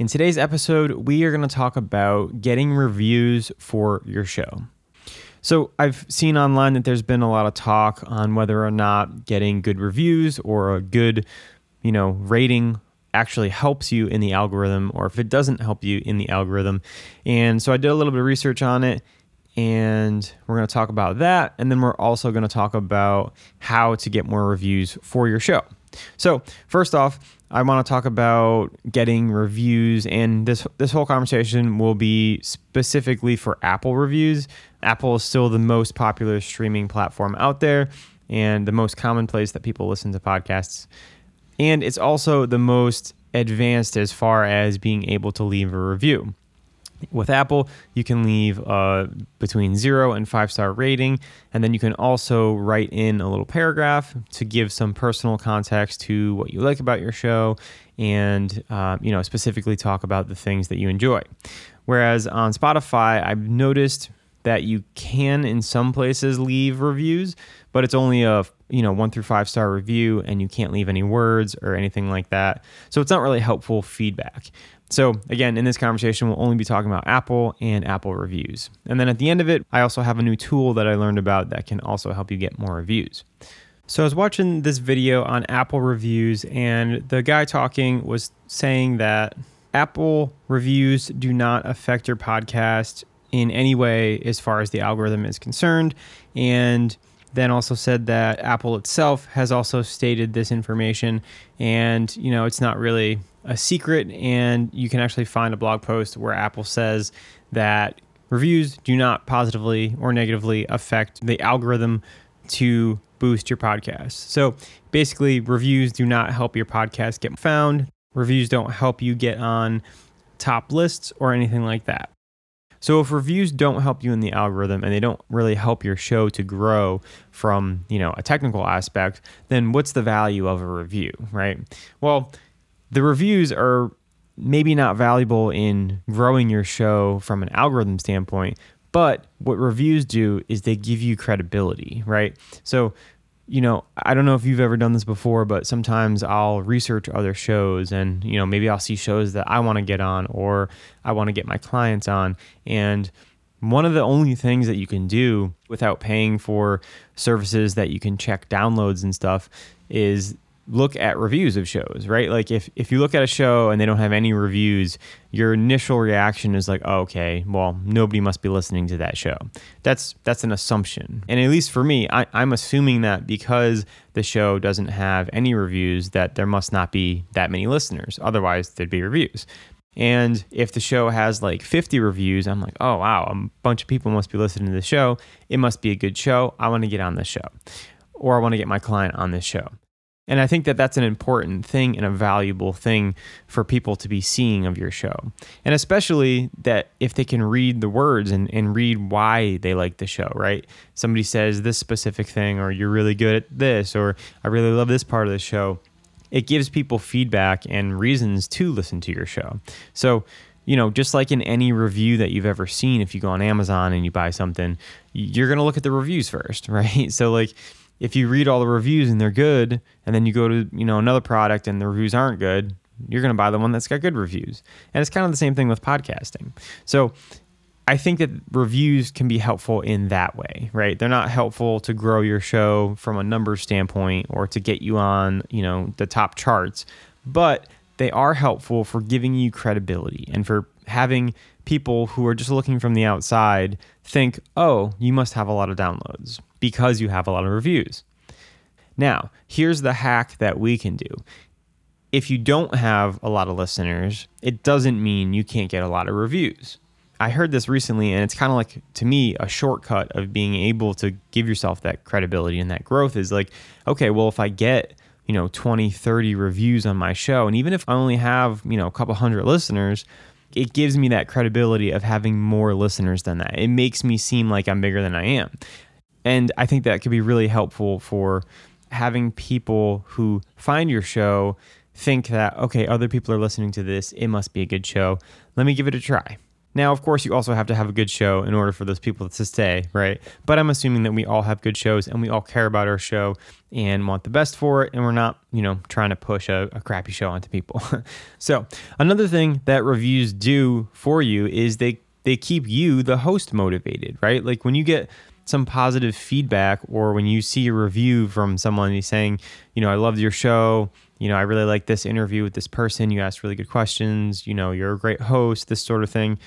In today's episode, we are going to talk about getting reviews for your show. So, I've seen online that there's been a lot of talk on whether or not getting good reviews or a good, you know, rating actually helps you in the algorithm or if it doesn't help you in the algorithm. And so I did a little bit of research on it and we're going to talk about that and then we're also going to talk about how to get more reviews for your show. So, first off, I want to talk about getting reviews, and this this whole conversation will be specifically for Apple reviews. Apple is still the most popular streaming platform out there, and the most common place that people listen to podcasts, and it's also the most advanced as far as being able to leave a review. With Apple, you can leave uh, between zero and five star rating, and then you can also write in a little paragraph to give some personal context to what you like about your show, and uh, you know specifically talk about the things that you enjoy. Whereas on Spotify, I've noticed that you can in some places leave reviews, but it's only a you know one through five star review, and you can't leave any words or anything like that. So it's not really helpful feedback. So, again, in this conversation, we'll only be talking about Apple and Apple reviews. And then at the end of it, I also have a new tool that I learned about that can also help you get more reviews. So, I was watching this video on Apple reviews, and the guy talking was saying that Apple reviews do not affect your podcast in any way as far as the algorithm is concerned. And then also said that Apple itself has also stated this information, and you know, it's not really a secret, and you can actually find a blog post where Apple says that reviews do not positively or negatively affect the algorithm to boost your podcast. So basically, reviews do not help your podcast get found. Reviews don't help you get on top lists or anything like that. So if reviews don't help you in the algorithm and they don't really help your show to grow from, you know, a technical aspect, then what's the value of a review, right? Well, the reviews are maybe not valuable in growing your show from an algorithm standpoint, but what reviews do is they give you credibility, right? So, you know, I don't know if you've ever done this before, but sometimes I'll research other shows and, you know, maybe I'll see shows that I want to get on or I want to get my clients on. And one of the only things that you can do without paying for services that you can check downloads and stuff is look at reviews of shows, right? Like if if you look at a show and they don't have any reviews, your initial reaction is like, oh, okay, well, nobody must be listening to that show. That's that's an assumption. And at least for me, I, I'm assuming that because the show doesn't have any reviews, that there must not be that many listeners. Otherwise, there'd be reviews. And if the show has like 50 reviews, I'm like, oh, wow, a bunch of people must be listening to the show. It must be a good show. I want to get on this show. Or I want to get my client on this show. And I think that that's an important thing and a valuable thing for people to be seeing of your show. And especially that if they can read the words and, and read why they like the show, right? Somebody says this specific thing, or you're really good at this, or I really love this part of the show. It gives people feedback and reasons to listen to your show. So, you know, just like in any review that you've ever seen, if you go on Amazon and you buy something, you're going to look at the reviews first, right? So, like, if you read all the reviews and they're good, and then you go to you know another product and the reviews aren't good, you're going to buy the one that's got good reviews. And it's kind of the same thing with podcasting. So I think that reviews can be helpful in that way, right? They're not helpful to grow your show from a numbers standpoint or to get you on, you know, the top charts, but they are helpful for giving you credibility and for having people who are just looking from the outside think, "Oh, you must have a lot of downloads." because you have a lot of reviews. Now, here's the hack that we can do. If you don't have a lot of listeners, it doesn't mean you can't get a lot of reviews. I heard this recently, and it's kind of like, to me, a shortcut of being able to give yourself that credibility and that growth is like, okay, well, if I get, you know, 20, 30 reviews on my show, and even if I only have, you know, a couple hundred listeners, it gives me that credibility of having more listeners than that. It makes me seem like I'm bigger than I am. And I think that could be really helpful for having people who find your show think that, okay, other people are listening to this. It must be a good show. Let me give it a try. Now, of course, you also have to have a good show in order for those people to stay, right? But I'm assuming that we all have good shows and we all care about our show and want the best for it. And we're not, you know, trying to push a, a crappy show onto people. so, another thing that reviews do for you is they, they keep you, the host, motivated, right? Like when you get some positive feedback or when you see a review from someone saying, you know, I loved your show, you know, I really like this interview with this person, you asked really good questions, you know, you're a great host, this sort of thing.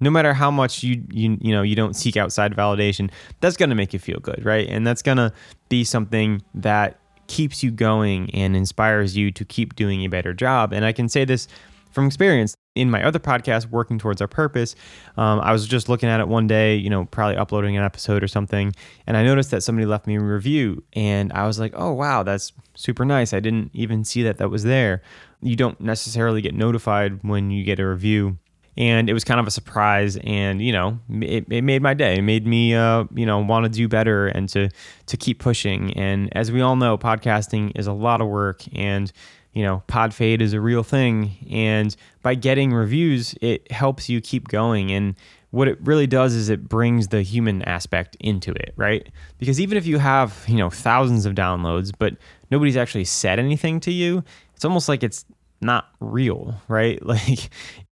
No matter how much you you you know, you don't seek outside validation, that's going to make you feel good, right? And that's going to be something that keeps you going and inspires you to keep doing a better job. And I can say this from experience in my other podcast, Working Towards Our Purpose, um, I was just looking at it one day, you know, probably uploading an episode or something, and I noticed that somebody left me a review, and I was like, oh, wow, that's super nice. I didn't even see that that was there. You don't necessarily get notified when you get a review. And it was kind of a surprise, and you know, it, it made my day. It made me, uh, you know, want to do better and to to keep pushing. And as we all know, podcasting is a lot of work, and you know, pod fade is a real thing. And by getting reviews, it helps you keep going. And what it really does is it brings the human aspect into it, right? Because even if you have, you know, thousands of downloads, but nobody's actually said anything to you, it's almost like it's not real, right? Like,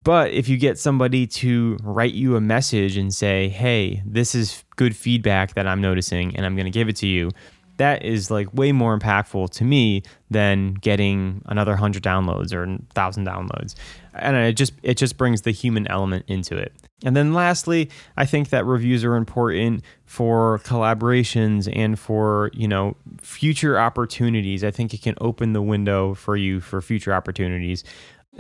but if you get somebody to write you a message and say, hey, this is good feedback that I'm noticing and I'm going to give it to you, that is like way more impactful to me than getting another 100 downloads or 1000 downloads. And it just it just brings the human element into it. And then lastly i think that reviews are important for collaborations and for you know future opportunities. I think it can open the window for you for future opportunities.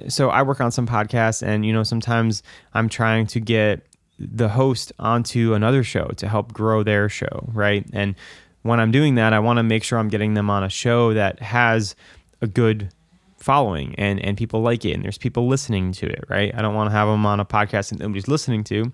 So i work on some podcasts and you know sometimes i'm trying to get the host onto another show to help grow their show right? And when I'm doing that, I want to make sure I'm getting them on a show that has a good following and and people like it and there's people listening to it, right? I don't want to have them on a podcast that nobody's listening to.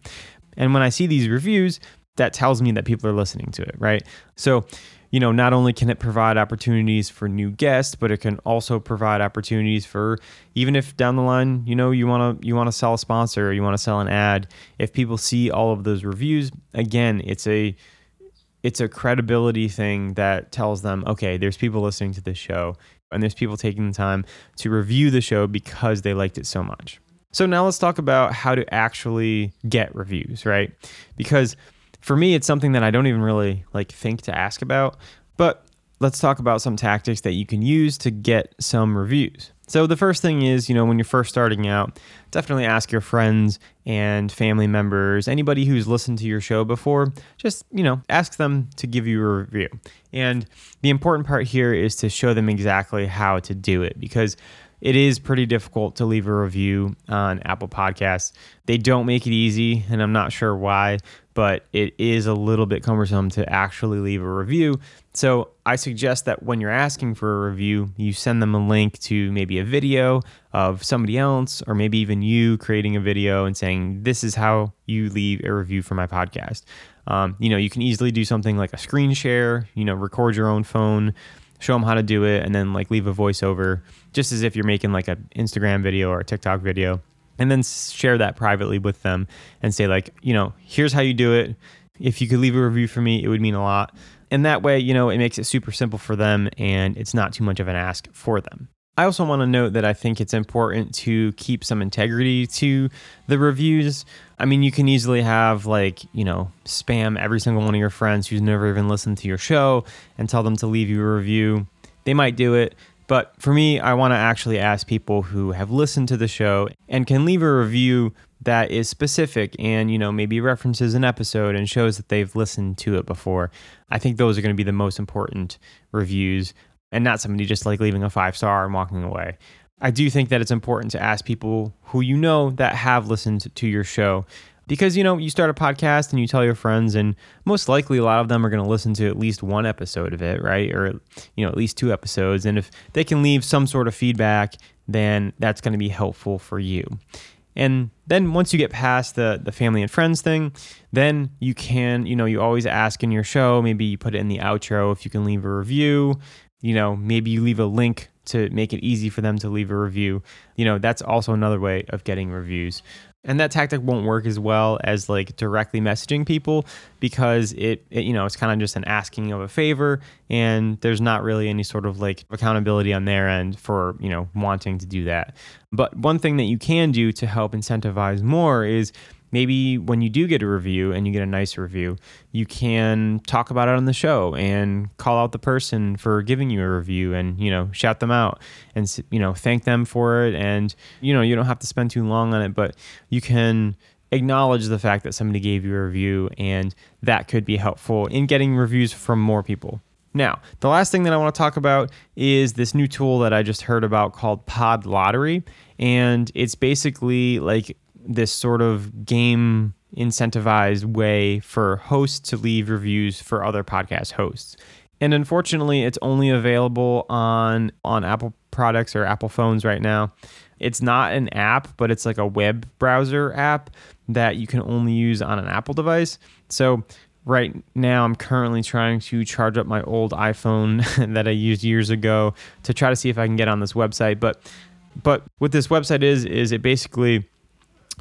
And when I see these reviews, that tells me that people are listening to it, right? So, you know, not only can it provide opportunities for new guests, but it can also provide opportunities for even if down the line, you know, you want to you want to sell a sponsor or you want to sell an ad, if people see all of those reviews, again, it's a it's a credibility thing that tells them, okay, there's people listening to this show and there's people taking the time to review the show because they liked it so much. So now let's talk about how to actually get reviews, right? Because for me it's something that I don't even really like think to ask about, but let's talk about some tactics that you can use to get some reviews. So, the first thing is, you know, when you're first starting out, definitely ask your friends and family members, anybody who's listened to your show before, just, you know, ask them to give you a review. And the important part here is to show them exactly how to do it because it is pretty difficult to leave a review on Apple Podcasts. They don't make it easy, and I'm not sure why, but it is a little bit cumbersome to actually leave a review. So I suggest that when you're asking for a review, you send them a link to maybe a video of somebody else, or maybe even you creating a video and saying, This is how you leave a review for my podcast. Um, you know, you can easily do something like a screen share, you know, record your own phone show them how to do it, and then like leave a voiceover, just as if you're making like an Instagram video or a TikTok video, and then share that privately with them and say like, you know, here's how you do it. If you could leave a review for me, it would mean a lot. And that way, you know, it makes it super simple for them and it's not too much of an ask for them. I also want to note that I think it's important to keep some integrity to the reviews. I mean, you can easily have, like, you know, spam every single one of your friends who's never even listened to your show and tell them to leave you a review. They might do it, but for me, I want to actually ask people who have listened to the show and can leave a review that is specific and, you know, maybe references an episode and shows that they've listened to it before. I think those are going to be the most important reviews and not somebody just like leaving a five star and walking away. I do think that it's important to ask people who you know that have listened to your show because you know you start a podcast and you tell your friends and most likely a lot of them are going to listen to at least one episode of it right? Or you know at least two episodes. And if they can leave some sort of feedback then that's going to be helpful for you. And then once you get past the the family and friends thing, then you can, you know, you always ask in your show, maybe you put it in the outro if you can leave a review, you know, maybe you leave a link to make it easy for them to leave a review. You know, that's also another way of getting reviews. And that tactic won't work as well as like directly messaging people because it, it you know, it's kind of just an asking of a favor and there's not really any sort of like accountability on their end for, you know, wanting to do that. But one thing that you can do to help incentivize more is maybe when you do get a review and you get a nice review, you can talk about it on the show and call out the person for giving you a review and, you know, shout them out and, you know, thank them for it. And, you know, you don't have to spend too long on it, but you can acknowledge the fact that somebody gave you a review and that could be helpful in getting reviews from more people. Now, the last thing that I want to talk about is this new tool that I just heard about called Pod Lottery. And it's basically like this sort of game incentivized way for hosts to leave reviews for other podcast hosts. And unfortunately, it's only available on on Apple products or Apple phones right now. It's not an app, but it's like a web browser app that you can only use on an Apple device. So right now I'm currently trying to charge up my old iPhone that I used years ago to try to see if I can get on this website. But but what this website is is it basically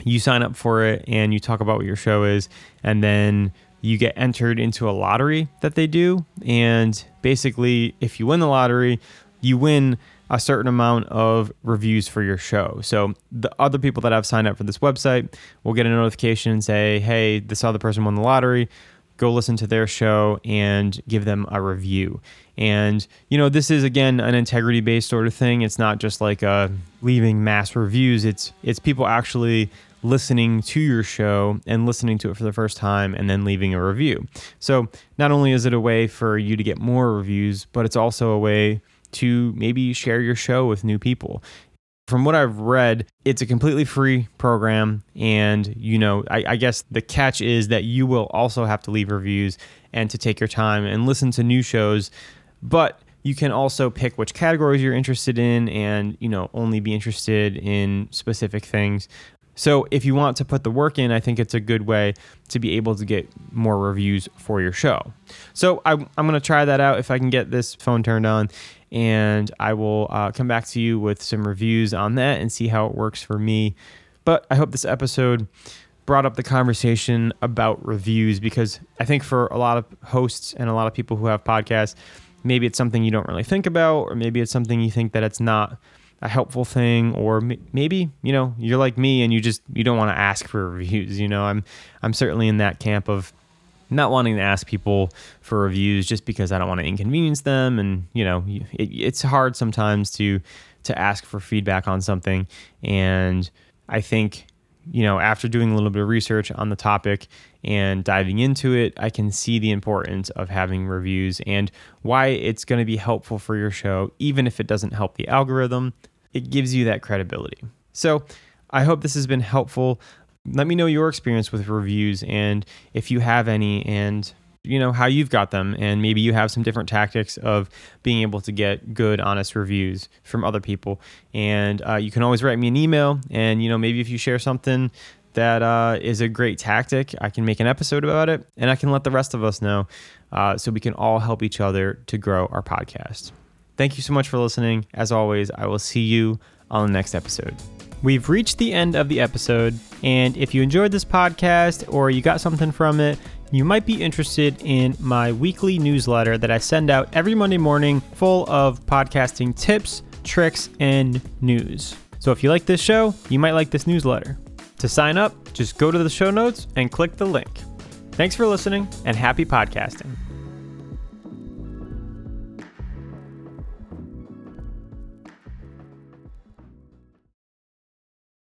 you sign up for it and you talk about what your show is and then you get entered into a lottery that they do and basically if you win the lottery you win a certain amount of reviews for your show so the other people that have signed up for this website will get a notification and say hey this other person won the lottery go listen to their show and give them a review. And, you know, this is again an integrity based sort of thing. It's not just like uh, leaving mass reviews. It's it's people actually listening to your show and listening to it for the first time and then leaving a review. So, not only is it a way for you to get more reviews, but it's also a way to maybe share your show with new people. From what I've read, it's a completely free program. And, you know, I, I, guess the catch is that you will also have to leave reviews and to take your time and listen to new shows. But you can also pick which categories you're interested in and, you know, only be interested in specific things. So if you want to put the work in, I think it's a good way to be able to get more reviews for your show. So I, am going to try that out if I can get this phone turned on, and I will uh, come back to you with some reviews on that and see how it works for me. But I hope this episode brought up the conversation about reviews because I think for a lot of hosts and a lot of people who have podcasts, maybe it's something you don't really think about, or maybe it's something you think that it's not a helpful thing or maybe you know you're like me and you just you don't want to ask for reviews you know? I'm i'm certainly in that camp of not wanting to ask people for reviews just because i don't want to inconvenience them and you know it, it's hard sometimes to to ask for feedback on something. And i think you know, after doing a little bit of research on the topic and diving into it, I can see the importance of having reviews and why it's going to be helpful for your show, even if it doesn't help the algorithm. It gives you that credibility. So, I hope this has been helpful. Let me know your experience with reviews and if you have any, and you know how you've got them and maybe you have some different tactics of being able to get good honest reviews from other people. And uh, you can always write me an email and you know maybe if you share something that uh, is a great tactic i can make an episode about it and i can let the rest of us know uh, so we can all help each other to grow our podcast. Thank you so much for listening. As always i will see you on the next episode We've reached the end of the episode, and if you enjoyed this podcast or you got something from it, you might be interested in my weekly newsletter that I send out every Monday morning, full of podcasting tips, tricks, and news. So if you like this show, you might like this newsletter. To sign up, just go to the show notes and click the link. Thanks for listening and happy podcasting.